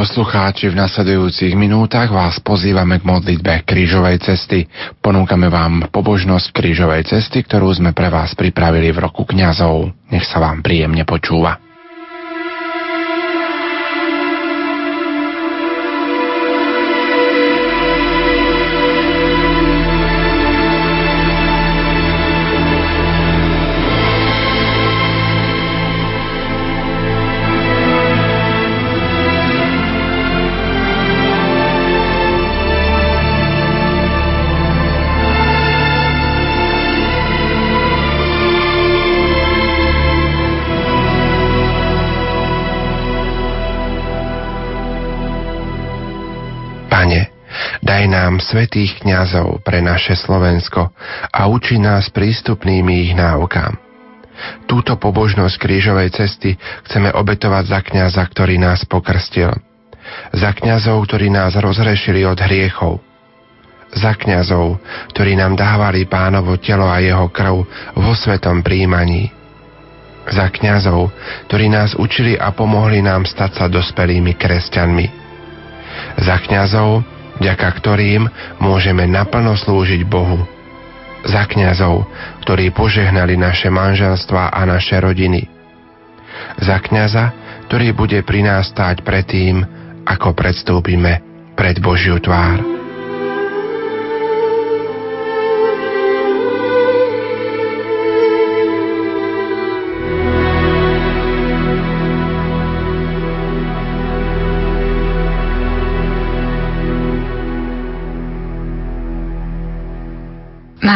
poslucháči, v nasledujúcich minútach vás pozývame k modlitbe krížovej cesty. Ponúkame vám pobožnosť krížovej cesty, ktorú sme pre vás pripravili v roku kňazov. Nech sa vám príjemne počúva. Nám svetých kňazov pre naše Slovensko a učí nás prístupnými ich náukám. Túto pobožnosť krížovej cesty chceme obetovať za kňaza, ktorý nás pokrstil. Za kňazov, ktorí nás rozrešili od hriechov. Za kňazov, ktorí nám dávali pánovo telo a jeho krv vo svetom príjmaní. Za kňazov, ktorí nás učili a pomohli nám stať sa dospelými kresťanmi. Za kňazov, vďaka ktorým môžeme naplno slúžiť Bohu. Za kňazov, ktorí požehnali naše manželstva a naše rodiny. Za kňaza, ktorý bude pri nás stáť predtým, ako predstúpime pred Božiu tvár.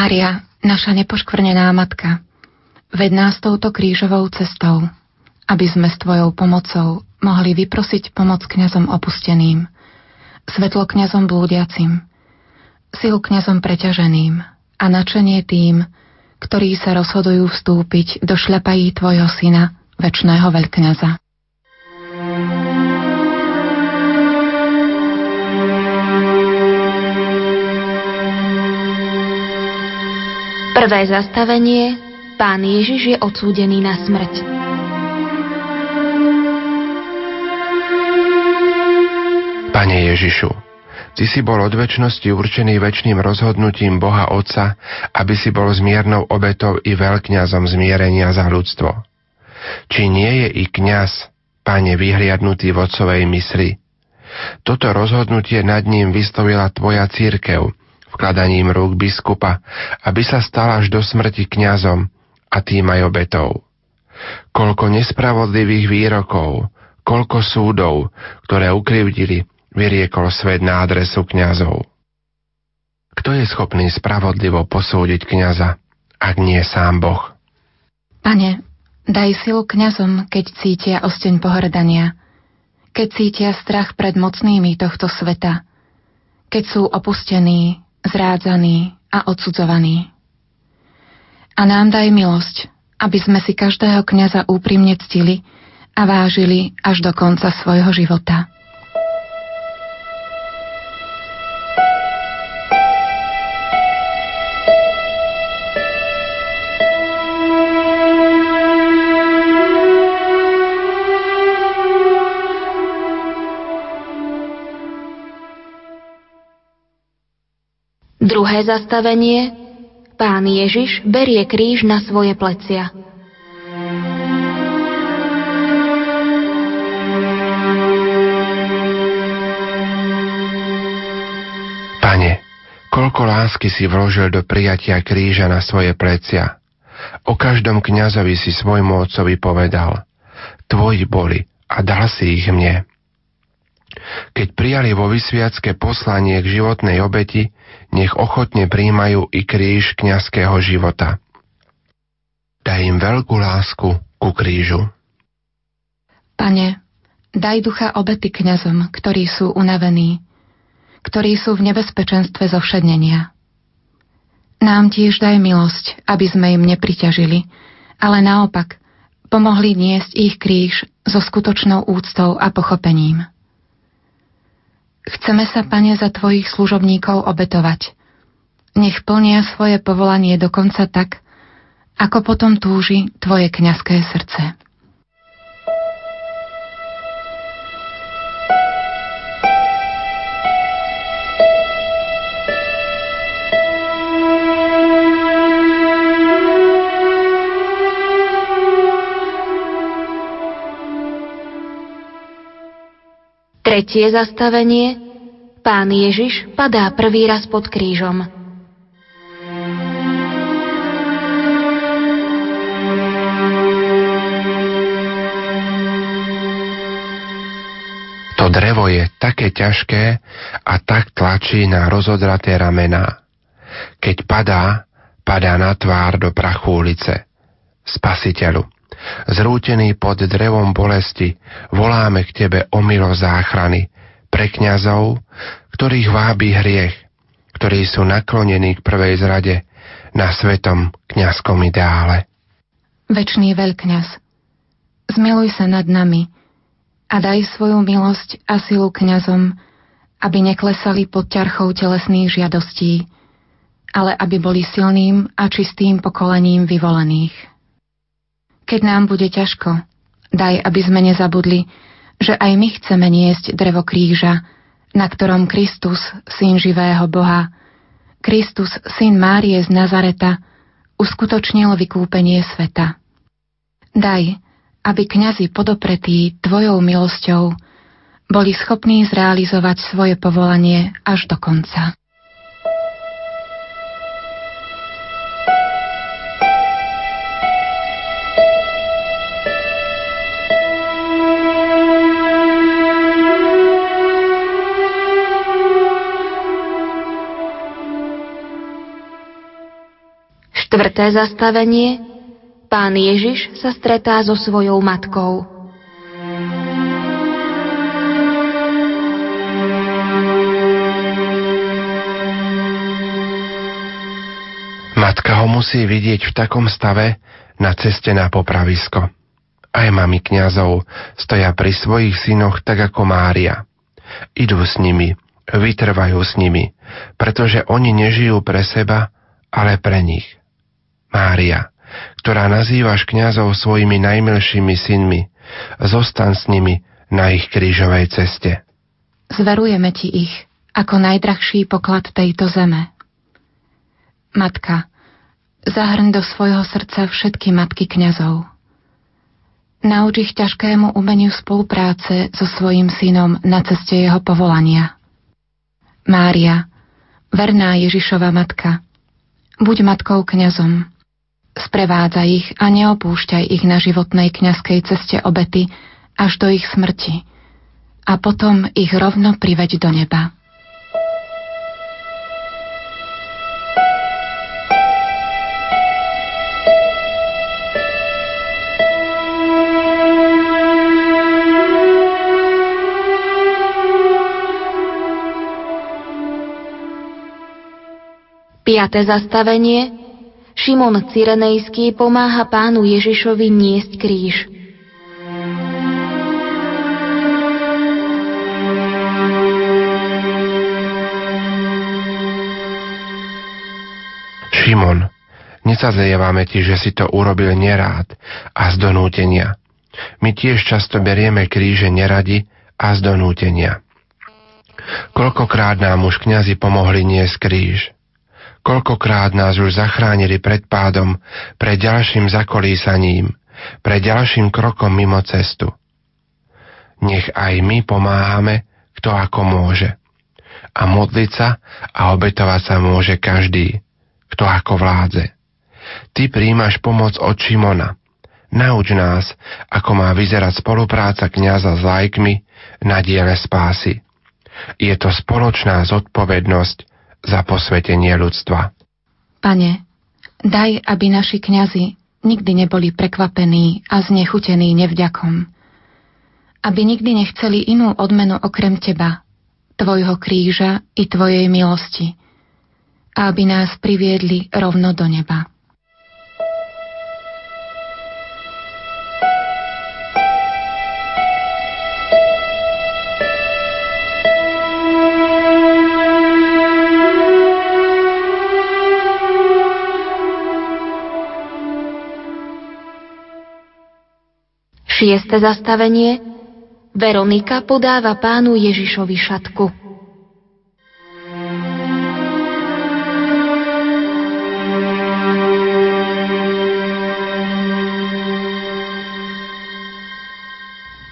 Mária, naša nepoškvrnená matka, ved nás touto krížovou cestou, aby sme s Tvojou pomocou mohli vyprosiť pomoc kňazom opusteným, svetlo kňazom blúdiacim, silu kňazom preťaženým a načenie tým, ktorí sa rozhodujú vstúpiť do šľapají Tvojho syna, väčšného veľkňaza. Prvé zastavenie Pán Ježiš je odsúdený na smrť. Pane Ježišu, Ty si bol od väčšnosti určený väčšným rozhodnutím Boha Otca, aby si bol zmiernou obetou i veľkňazom zmierenia za ľudstvo. Či nie je i kňaz, Pane, vyhliadnutý v Otcovej mysli? Toto rozhodnutie nad ním vyslovila Tvoja církev, vkladaním rúk biskupa, aby sa stal až do smrti kňazom a tým aj obetou. Koľko nespravodlivých výrokov, koľko súdov, ktoré ukrivdili, vyriekol svet na adresu kňazov. Kto je schopný spravodlivo posúdiť kňaza, ak nie sám Boh? Pane, daj silu kňazom, keď cítia osteň pohrdania, keď cítia strach pred mocnými tohto sveta, keď sú opustení, zrádzaný a odsudzovaný. A nám daj milosť, aby sme si každého kňaza úprimne ctili a vážili až do konca svojho života. Druhé zastavenie Pán Ježiš berie kríž na svoje plecia. Pane, koľko lásky si vložil do prijatia kríža na svoje plecia. O každom kňazovi si svojmu otcovi povedal, tvoji boli a dal si ich mne. Keď prijali vo vysviacké poslanie k životnej obeti, nech ochotne príjmajú i kríž kňazského života. Daj im veľkú lásku ku krížu. Pane, daj ducha obety kňazom, ktorí sú unavení, ktorí sú v nebezpečenstve zovšednenia. Nám tiež daj milosť, aby sme im nepriťažili, ale naopak pomohli niesť ich kríž so skutočnou úctou a pochopením. Chceme sa, Pane, za Tvojich služobníkov obetovať. Nech plnia svoje povolanie dokonca tak, ako potom túži Tvoje kňazské srdce. Tretie zastavenie. Pán Ježiš padá prvý raz pod krížom. To drevo je také ťažké a tak tlačí na rozodraté ramená. Keď padá, padá na tvár do prachu ulice. Spasiteľu, zrútený pod drevom bolesti, voláme k Tebe o milo záchrany pre kňazov, ktorých vábi hriech, ktorí sú naklonení k prvej zrade na svetom kňazskom ideále. Večný veľkňaz, zmiluj sa nad nami, a daj svoju milosť a silu kňazom, aby neklesali pod ťarchou telesných žiadostí, ale aby boli silným a čistým pokolením vyvolených. Keď nám bude ťažko, daj, aby sme nezabudli, že aj my chceme niesť drevo kríža, na ktorom Kristus, syn živého Boha, Kristus, syn Márie z Nazareta, uskutočnil vykúpenie sveta. Daj, aby kňazi podopretí Tvojou milosťou boli schopní zrealizovať svoje povolanie až do konca. Štvrté zastavenie Pán Ježiš sa stretá so svojou matkou. Matka ho musí vidieť v takom stave na ceste na popravisko. Aj mami kňazov stoja pri svojich synoch tak ako Mária. Idú s nimi, vytrvajú s nimi, pretože oni nežijú pre seba, ale pre nich. Mária, ktorá nazývaš kňazov svojimi najmilšími synmi, zostan s nimi na ich krížovej ceste. Zverujeme ti ich ako najdrahší poklad tejto zeme. Matka, zahrň do svojho srdca všetky matky kňazov. Nauč ich ťažkému umeniu spolupráce so svojim synom na ceste jeho povolania. Mária, verná Ježišova matka, buď matkou kňazom, Sprevádza ich a neopúšťaj ich na životnej kňazskej ceste obety až do ich smrti a potom ich rovno priveď do neba. Piaté zastavenie Šimon Cyrenejský pomáha pánu Ježišovi niesť kríž. Šimon, nezazlievame ti, že si to urobil nerád a z donútenia. My tiež často berieme kríže neradi a z donútenia. Koľkokrát nám už kňazi pomohli niesť kríž. Koľkokrát nás už zachránili pred pádom, pred ďalším zakolísaním, pred ďalším krokom mimo cestu. Nech aj my pomáhame, kto ako môže. A modliť sa a obetovať sa môže každý, kto ako vládze. Ty príjmaš pomoc od Šimona. Nauč nás, ako má vyzerať spolupráca kniaza s lajkmi na diele spásy. Je to spoločná zodpovednosť za posvetenie ľudstva. Pane, daj, aby naši kňazi nikdy neboli prekvapení a znechutení nevďakom. Aby nikdy nechceli inú odmenu okrem Teba, Tvojho kríža i Tvojej milosti. A aby nás priviedli rovno do neba. Šieste zastavenie Veronika podáva pánu Ježišovi šatku.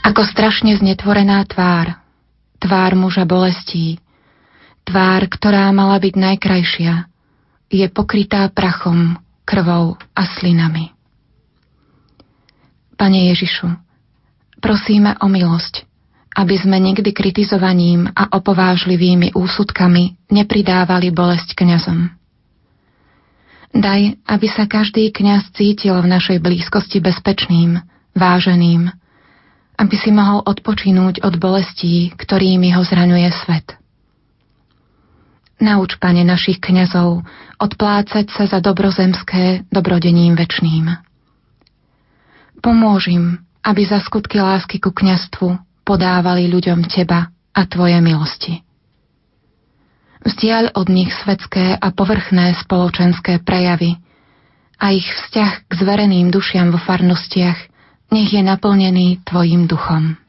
Ako strašne znetvorená tvár, tvár muža bolestí, tvár, ktorá mala byť najkrajšia, je pokrytá prachom, krvou a slinami. Pane Ježišu, prosíme o milosť, aby sme nikdy kritizovaním a opovážlivými úsudkami nepridávali bolesť kňazom. Daj, aby sa každý kňaz cítil v našej blízkosti bezpečným, váženým, aby si mohol odpočinúť od bolestí, ktorými ho zraňuje svet. Nauč, pane, našich kňazov odplácať sa za dobrozemské dobrodením večným. Pomôž aby za skutky lásky ku kňastvu podávali ľuďom teba a tvoje milosti. Vzdiaľ od nich svetské a povrchné spoločenské prejavy a ich vzťah k zvereným dušiam vo farnostiach nech je naplnený Tvojim duchom.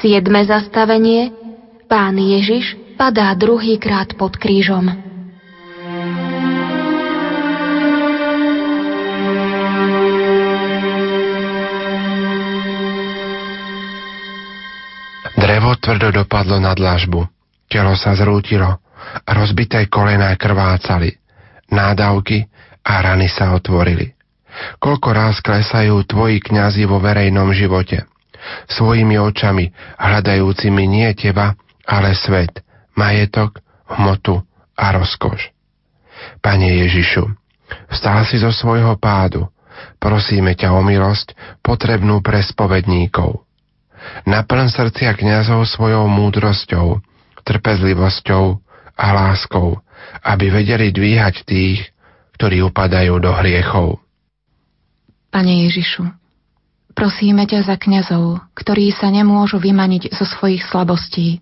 Siedme zastavenie Pán Ježiš padá druhýkrát pod krížom. Drevo tvrdo dopadlo na dlažbu. Telo sa zrútilo. Rozbité kolená krvácali. Nádavky a rany sa otvorili. Koľko raz klesajú tvoji kňazi vo verejnom živote. Svojimi očami, hľadajúcimi nie teba, ale svet, majetok, hmotu a rozkoš. Pane Ježišu, vstal si zo svojho pádu, prosíme ťa o milosť, potrebnú pre spovedníkov. Naplň srdcia kniazov svojou múdrosťou, trpezlivosťou a láskou, aby vedeli dvíhať tých, ktorí upadajú do hriechov. Pane Ježišu, prosíme ťa za kňazov, ktorí sa nemôžu vymaniť zo svojich slabostí,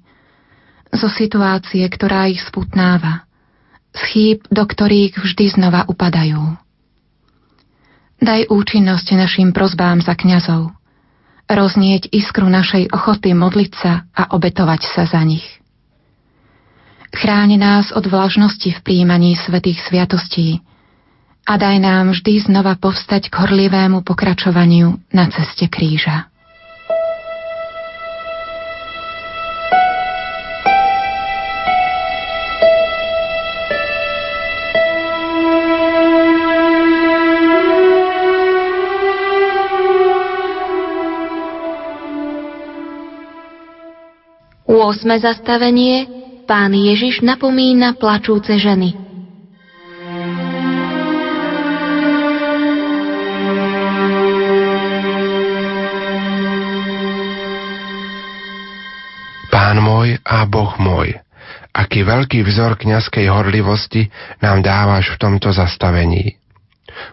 zo situácie, ktorá ich sputnáva, z chýb, do ktorých vždy znova upadajú. Daj účinnosť našim prozbám za kňazov, roznieť iskru našej ochoty modliť sa a obetovať sa za nich. Chráň nás od vlažnosti v príjmaní svetých sviatostí a daj nám vždy znova povstať k horlivému pokračovaniu na ceste kríža. 8. zastavenie Pán Ježiš napomína plačúce ženy. Môj a Boh môj, aký veľký vzor kňazskej horlivosti nám dávaš v tomto zastavení.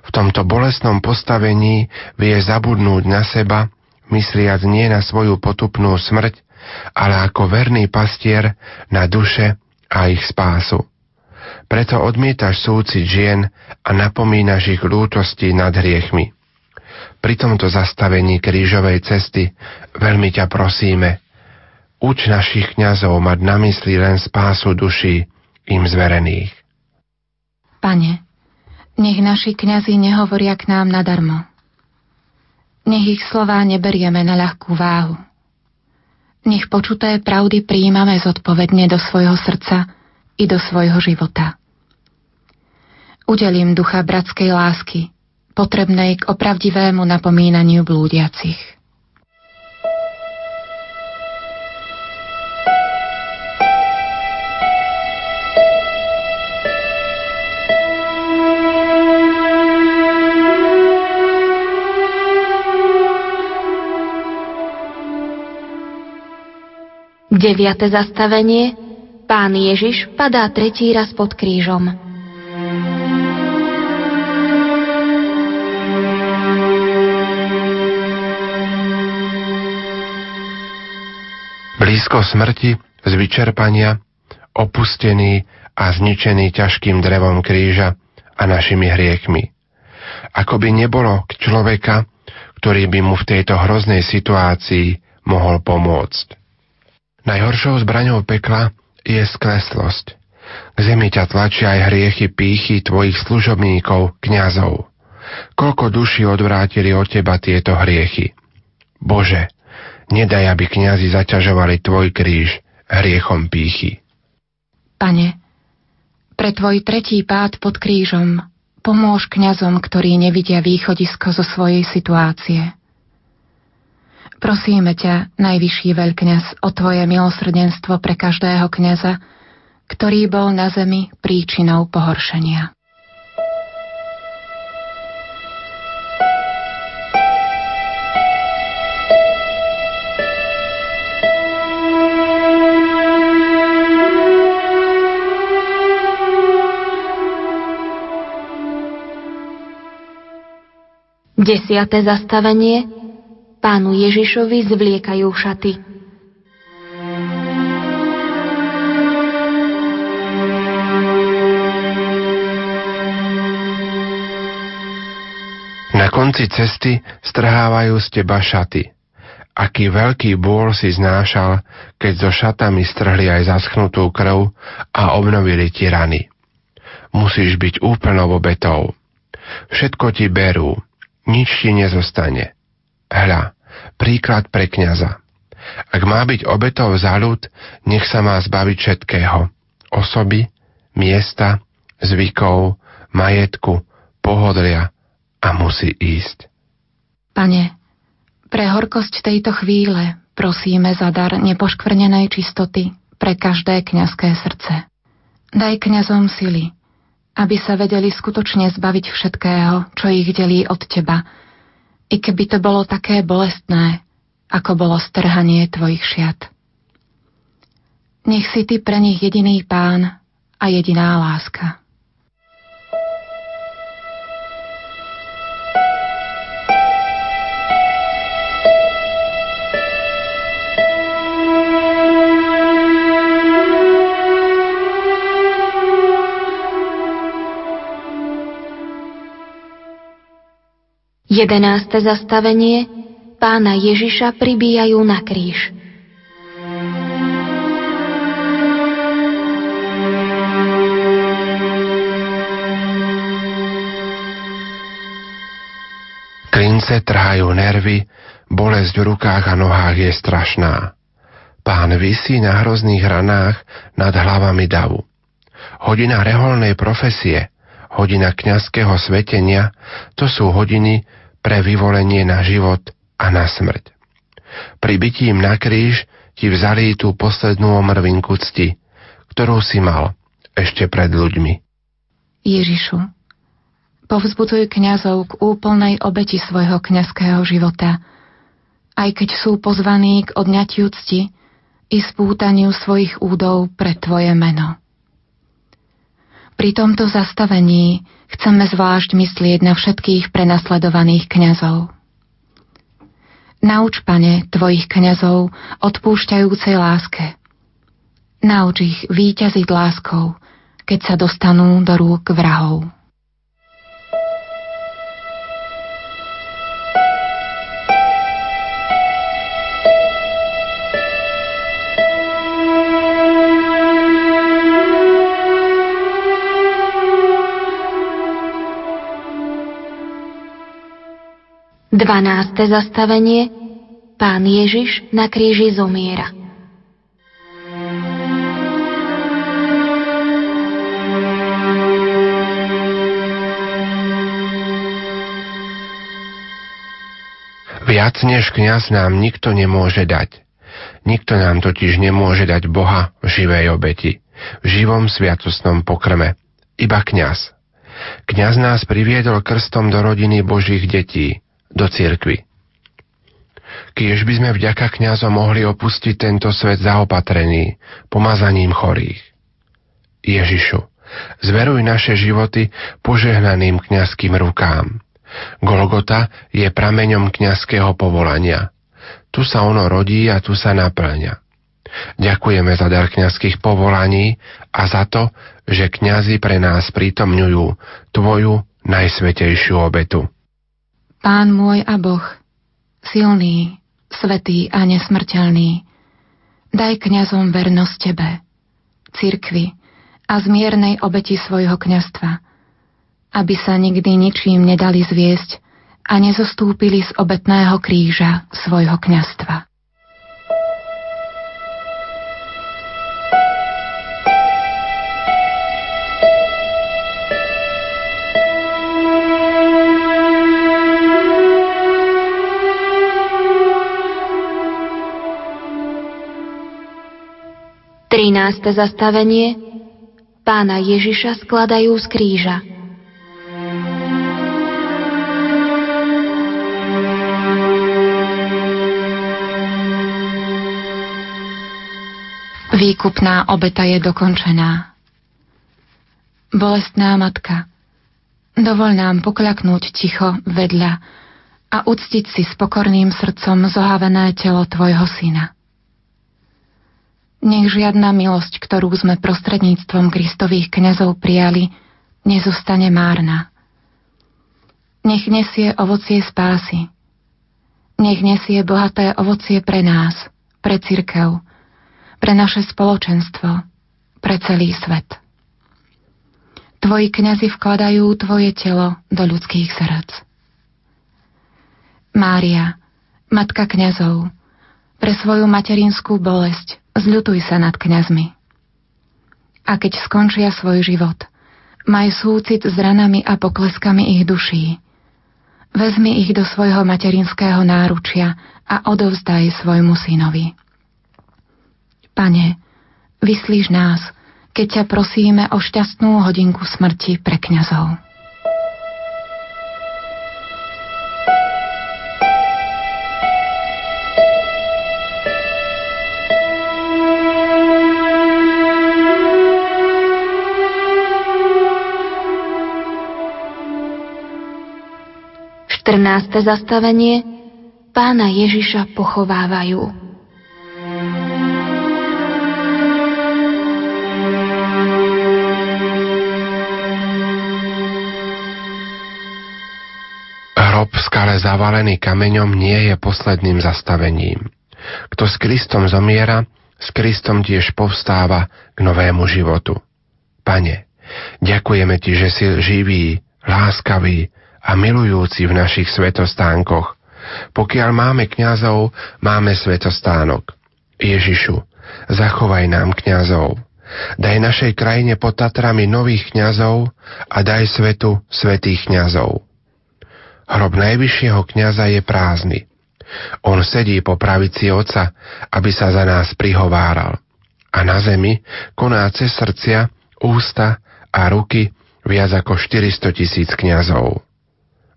V tomto bolestnom postavení vie zabudnúť na seba, mysliac nie na svoju potupnú smrť, ale ako verný pastier na duše a ich spásu. Preto odmietaš súcit žien a napomínaš ich lútosti nad hriechmi. Pri tomto zastavení krížovej cesty veľmi ťa prosíme, uč našich kňazov mať na mysli len spásu duší im zverených. Pane, nech naši kňazi nehovoria k nám nadarmo. Nech ich slová neberieme na ľahkú váhu nech počuté pravdy príjmame zodpovedne do svojho srdca i do svojho života. Udelím ducha bratskej lásky, potrebnej k opravdivému napomínaniu blúdiacich. Deviate zastavenie Pán Ježiš padá tretí raz pod krížom. Blízko smrti, z vyčerpania, opustený a zničený ťažkým drevom kríža a našimi hriechmi. Ako by nebolo k človeka, ktorý by mu v tejto hroznej situácii mohol pomôcť. Najhoršou zbraňou pekla je skleslosť. K zemi ťa tlačia aj hriechy pýchy tvojich služobníkov, kňazov. Koľko duši odvrátili od teba tieto hriechy. Bože, nedaj, aby kňazi zaťažovali tvoj kríž hriechom pýchy. Pane, pre tvoj tretí pád pod krížom pomôž kňazom, ktorí nevidia východisko zo svojej situácie. Prosíme ťa, najvyšší veľkňaz, o tvoje milosrdenstvo pre každého kňaza, ktorý bol na zemi príčinou pohoršenia. Desiate zastavenie Pánu Ježišovi zvliekajú šaty. Na konci cesty strhávajú z teba šaty. Aký veľký bôl si znášal, keď so šatami strhli aj zaschnutú krv a obnovili ti rany. Musíš byť úplnou obetou. Všetko ti berú, nič ti nezostane. Hľa, príklad pre kniaza. Ak má byť obetov za ľud, nech sa má zbaviť všetkého. Osoby, miesta, zvykov, majetku, pohodlia a musí ísť. Pane, pre horkosť tejto chvíle prosíme za dar nepoškvrnenej čistoty pre každé kňazské srdce. Daj kňazom sily, aby sa vedeli skutočne zbaviť všetkého, čo ich delí od Teba, i keby to bolo také bolestné, ako bolo strhanie Tvojich šiat. Nech si Ty pre nich jediný pán a jediná láska. Jedenáste zastavenie Pána Ježiša pribíjajú na kríž. Klince trhajú nervy, bolesť v rukách a nohách je strašná. Pán vysí na hrozných ranách nad hlavami davu. Hodina reholnej profesie, hodina kňazského svetenia, to sú hodiny, pre vyvolenie na život a na smrť. Pri bytím na kríž ti vzali tú poslednú omrvinku cti, ktorú si mal ešte pred ľuďmi. Ježišu, povzbudzuj kňazov k úplnej obeti svojho kňazského života, aj keď sú pozvaní k odňatiu cti i spútaniu svojich údov pre Tvoje meno. Pri tomto zastavení chceme zvlášť myslieť na všetkých prenasledovaných kňazov. Nauč, pane, tvojich kňazov odpúšťajúcej láske. Nauč ich výťaziť láskou, keď sa dostanú do rúk vrahov. 12. zastavenie Pán Ježiš na kríži zomiera. Viac než kňaz nám nikto nemôže dať. Nikto nám totiž nemôže dať Boha v živej obeti, v živom sviatostnom pokrme. Iba kňaz. Kňaz nás priviedol krstom do rodiny Božích detí, do cirkvy. Kiež by sme vďaka kňazom mohli opustiť tento svet zaopatrený, pomazaním chorých. Ježišu, zveruj naše životy požehnaným kňazským rukám. Golgota je prameňom kňazského povolania. Tu sa ono rodí a tu sa naplňa. Ďakujeme za dar kňazských povolaní a za to, že kňazi pre nás prítomňujú Tvoju najsvetejšiu obetu. Pán môj a Boh, silný, svetý a nesmrteľný, daj kňazom vernosť Tebe, cirkvi a zmiernej obeti svojho kňastva, aby sa nikdy ničím nedali zviesť a nezostúpili z obetného kríža svojho kňastva. 13. zastavenie Pána Ježiša skladajú z kríža. Výkupná obeta je dokončená. Bolestná matka, dovol nám pokľaknúť ticho vedľa a uctiť si s pokorným srdcom zohavené telo Tvojho syna. Nech žiadna milosť, ktorú sme prostredníctvom Kristových kňazov prijali, nezostane márna. Nech nesie ovocie spásy. Nech nesie bohaté ovocie pre nás, pre cirkev, pre naše spoločenstvo, pre celý svet. Tvoji kňazi vkladajú tvoje telo do ľudských srdc. Mária, matka kňazov, pre svoju materinskú bolesť Zľutuj sa nad kňazmi. A keď skončia svoj život, maj súcit s ranami a pokleskami ich duší. Vezmi ich do svojho materinského náručia a odovzdaj svojmu synovi. Pane, vyslíš nás, keď ťa prosíme o šťastnú hodinku smrti pre kňazov. 14. zastavenie Pána Ježiša pochovávajú. Hrob v skale zavalený kameňom nie je posledným zastavením. Kto s Kristom zomiera, s Kristom tiež povstáva k novému životu. Pane, ďakujeme Ti, že si živý, láskavý, a milujúci v našich svetostánkoch. Pokiaľ máme kňazov, máme svetostánok. Ježišu, zachovaj nám kňazov. Daj našej krajine pod Tatrami nových kňazov a daj svetu svetých kňazov. Hrob najvyššieho kňaza je prázdny. On sedí po pravici oca, aby sa za nás prihováral. A na zemi koná cez srdcia, ústa a ruky viac ako 400 tisíc kňazov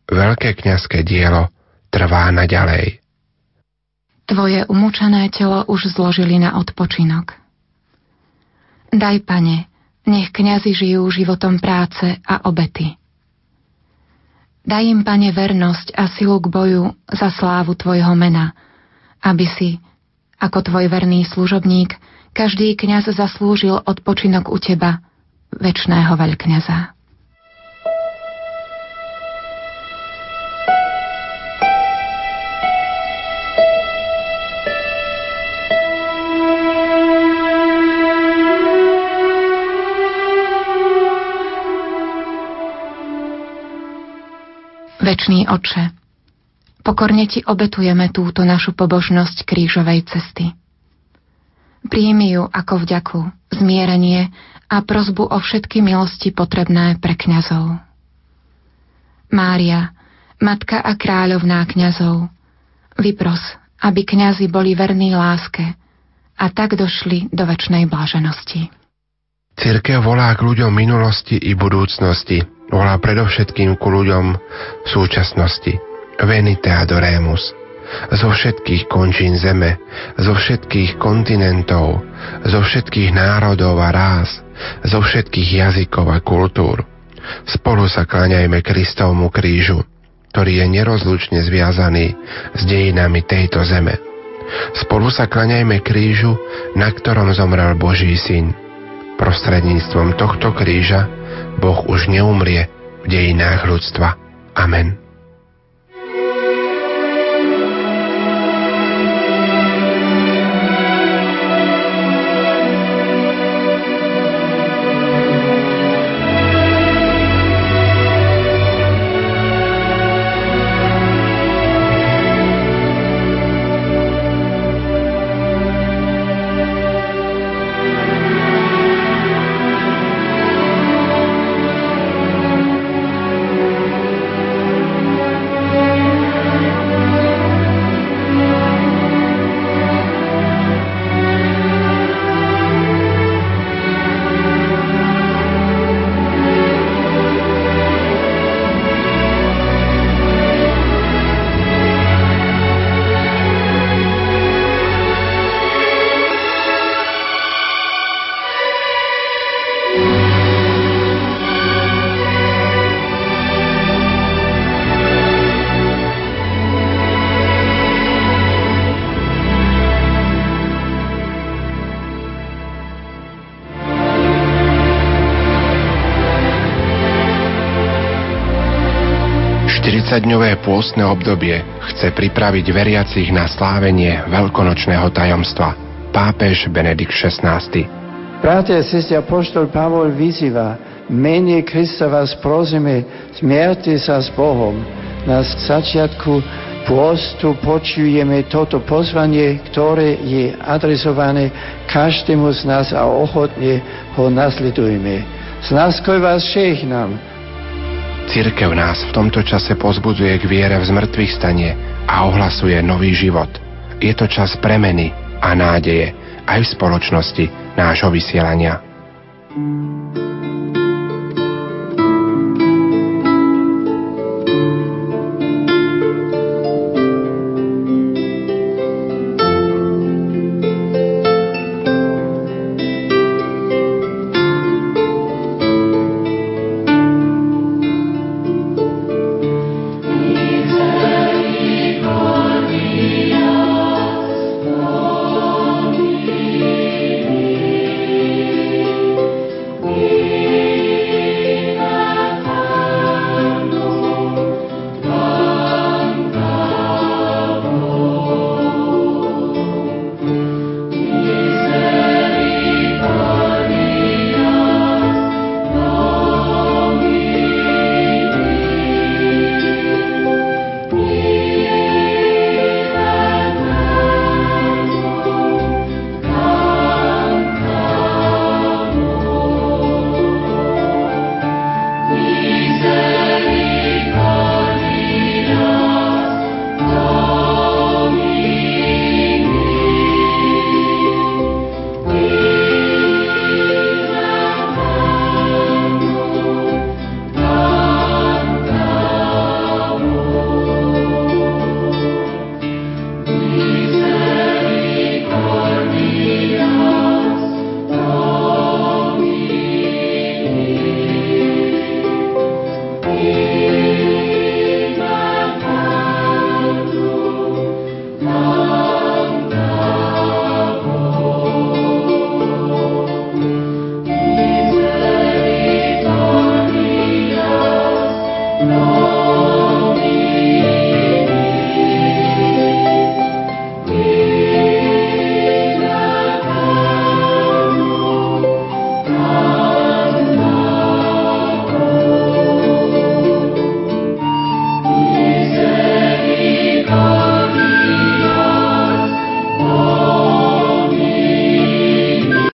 veľké kňazské dielo trvá naďalej. Tvoje umúčané telo už zložili na odpočinok. Daj, pane, nech kňazi žijú životom práce a obety. Daj im, pane, vernosť a silu k boju za slávu Tvojho mena, aby si, ako Tvoj verný služobník, každý kňaz zaslúžil odpočinok u Teba, väčšného veľkňaza. Večný oče, pokorne ti obetujeme túto našu pobožnosť krížovej cesty. Príjmi ju ako vďaku, zmierenie a prozbu o všetky milosti potrebné pre kňazov. Mária, matka a kráľovná kňazov, vypros, aby kňazi boli verní láske a tak došli do väčšnej bláženosti. Cirkev volá k ľuďom minulosti i budúcnosti, volá predovšetkým ku ľuďom v súčasnosti. Venite adoremus. Zo všetkých končín zeme, zo všetkých kontinentov, zo všetkých národov a rás, zo všetkých jazykov a kultúr. Spolu sa kláňajme Kristovmu krížu, ktorý je nerozlučne zviazaný s dejinami tejto zeme. Spolu sa klaňajme krížu, na ktorom zomrel Boží syn. Prostredníctvom tohto kríža Boh už neumrie v dejinách ľudstva. Amen. 40-dňové pôstne obdobie chce pripraviť veriacich na slávenie veľkonočného tajomstva. Pápež Benedikt XVI. Bratia a sestri, apoštol Pavol vyzýva, mene Krista vás prosíme, zmierte sa s Bohom. Na začiatku pôstu počujeme toto pozvanie, ktoré je adresované každému z nás a ochotne ho nasledujeme. S láskou vás nám. Církev nás v tomto čase pozbudzuje k viere v zmrtvých stanie a ohlasuje nový život. Je to čas premeny a nádeje aj v spoločnosti nášho vysielania. thank you